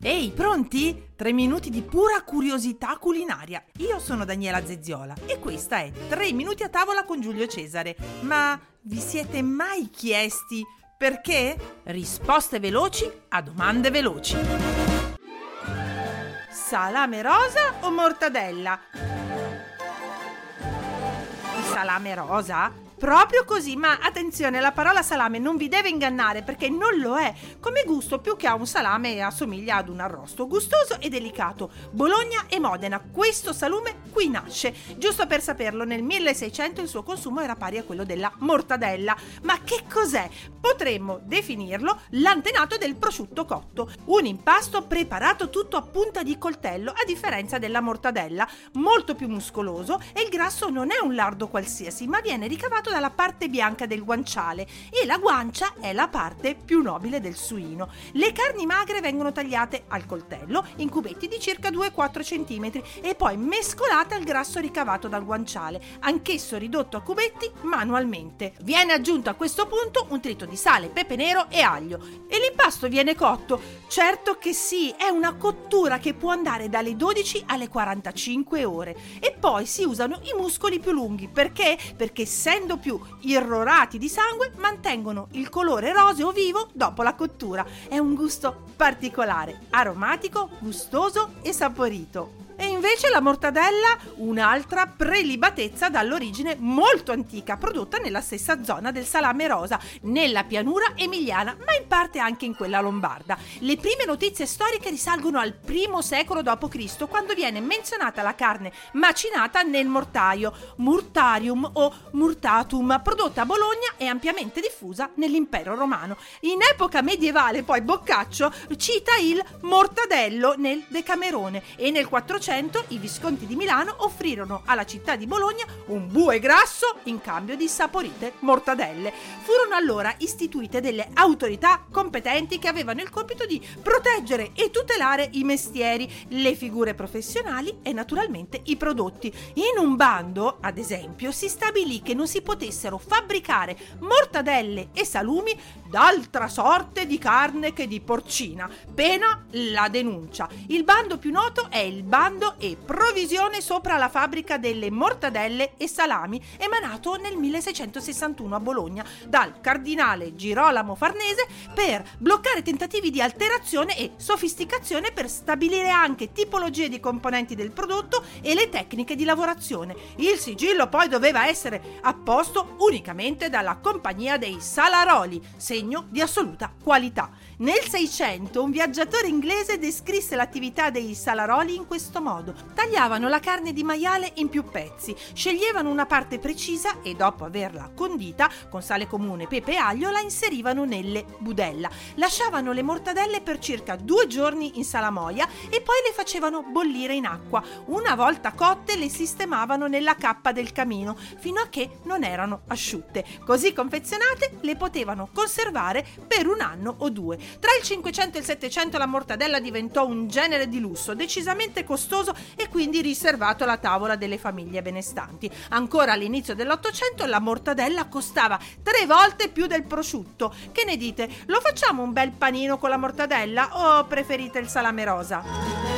Ehi, pronti? Tre minuti di pura curiosità culinaria. Io sono Daniela Zezziola e questa è Tre minuti a tavola con Giulio Cesare. Ma vi siete mai chiesti perché? Risposte veloci a domande veloci. Salame rosa o mortadella? Salame rosa? Proprio così, ma attenzione, la parola salame non vi deve ingannare perché non lo è. Come gusto, più che a un salame assomiglia ad un arrosto, gustoso e delicato. Bologna e Modena, questo salume qui nasce. Giusto per saperlo, nel 1600 il suo consumo era pari a quello della mortadella. Ma che cos'è? Potremmo definirlo l'antenato del prosciutto cotto, un impasto preparato tutto a punta di coltello, a differenza della mortadella, molto più muscoloso e il grasso non è un lardo qualsiasi, ma viene ricavato formato dalla parte bianca del guanciale e la guancia è la parte più nobile del suino. Le carni magre vengono tagliate al coltello in cubetti di circa 2-4 cm e poi mescolate al grasso ricavato dal guanciale, anch'esso ridotto a cubetti manualmente. Viene aggiunto a questo punto un trito di sale, pepe nero e aglio e l'impasto viene cotto. Certo che sì, è una cottura che può andare dalle 12 alle 45 ore e poi si usano i muscoli più lunghi perché? Perché essendo più irrorati di sangue mantengono il colore roseo vivo dopo la cottura. È un gusto particolare, aromatico, gustoso e saporito. Invece la mortadella, un'altra prelibatezza dall'origine molto antica, prodotta nella stessa zona del salame rosa, nella pianura emiliana, ma in parte anche in quella lombarda. Le prime notizie storiche risalgono al primo secolo d.C., quando viene menzionata la carne macinata nel mortaio, murtarium o murtatum, prodotta a Bologna e ampiamente diffusa nell'impero romano. In epoca medievale, poi Boccaccio cita il mortadello nel Decamerone e nel 400 Novecento i Visconti di Milano offrirono alla città di Bologna un bue grasso in cambio di saporite mortadelle. Furono allora istituite delle autorità competenti che avevano il compito di proteggere e tutelare i mestieri, le figure professionali e naturalmente i prodotti. In un bando, ad esempio, si stabilì che non si potessero fabbricare mortadelle e salumi d'altra sorte di carne che di porcina, pena la denuncia. Il bando più noto è il bando e provvisione sopra la fabbrica delle mortadelle e salami emanato nel 1661 a Bologna dal cardinale Girolamo Farnese per bloccare tentativi di alterazione e sofisticazione per stabilire anche tipologie di componenti del prodotto e le tecniche di lavorazione. Il sigillo poi doveva essere apposto unicamente dalla Compagnia dei Salaroli, segno di assoluta qualità. Nel 600 un viaggiatore inglese descrisse l'attività dei Salaroli in questo modo. Tagliavano la carne di maiale in più pezzi, sceglievano una parte precisa e dopo averla condita con sale comune, pepe e aglio la inserivano nelle budella. Lasciavano le mortadelle per circa due giorni in salamoia e poi le facevano bollire in acqua. Una volta cotte le sistemavano nella cappa del camino fino a che non erano asciutte. Così confezionate le potevano conservare per un anno o due. Tra il 500 e il 700 la mortadella diventò un genere di lusso decisamente costoso e quindi riservato alla tavola delle famiglie benestanti. Ancora all'inizio dell'Ottocento la mortadella costava tre volte più del prosciutto. Che ne dite? Lo facciamo un bel panino con la mortadella o preferite il salame rosa?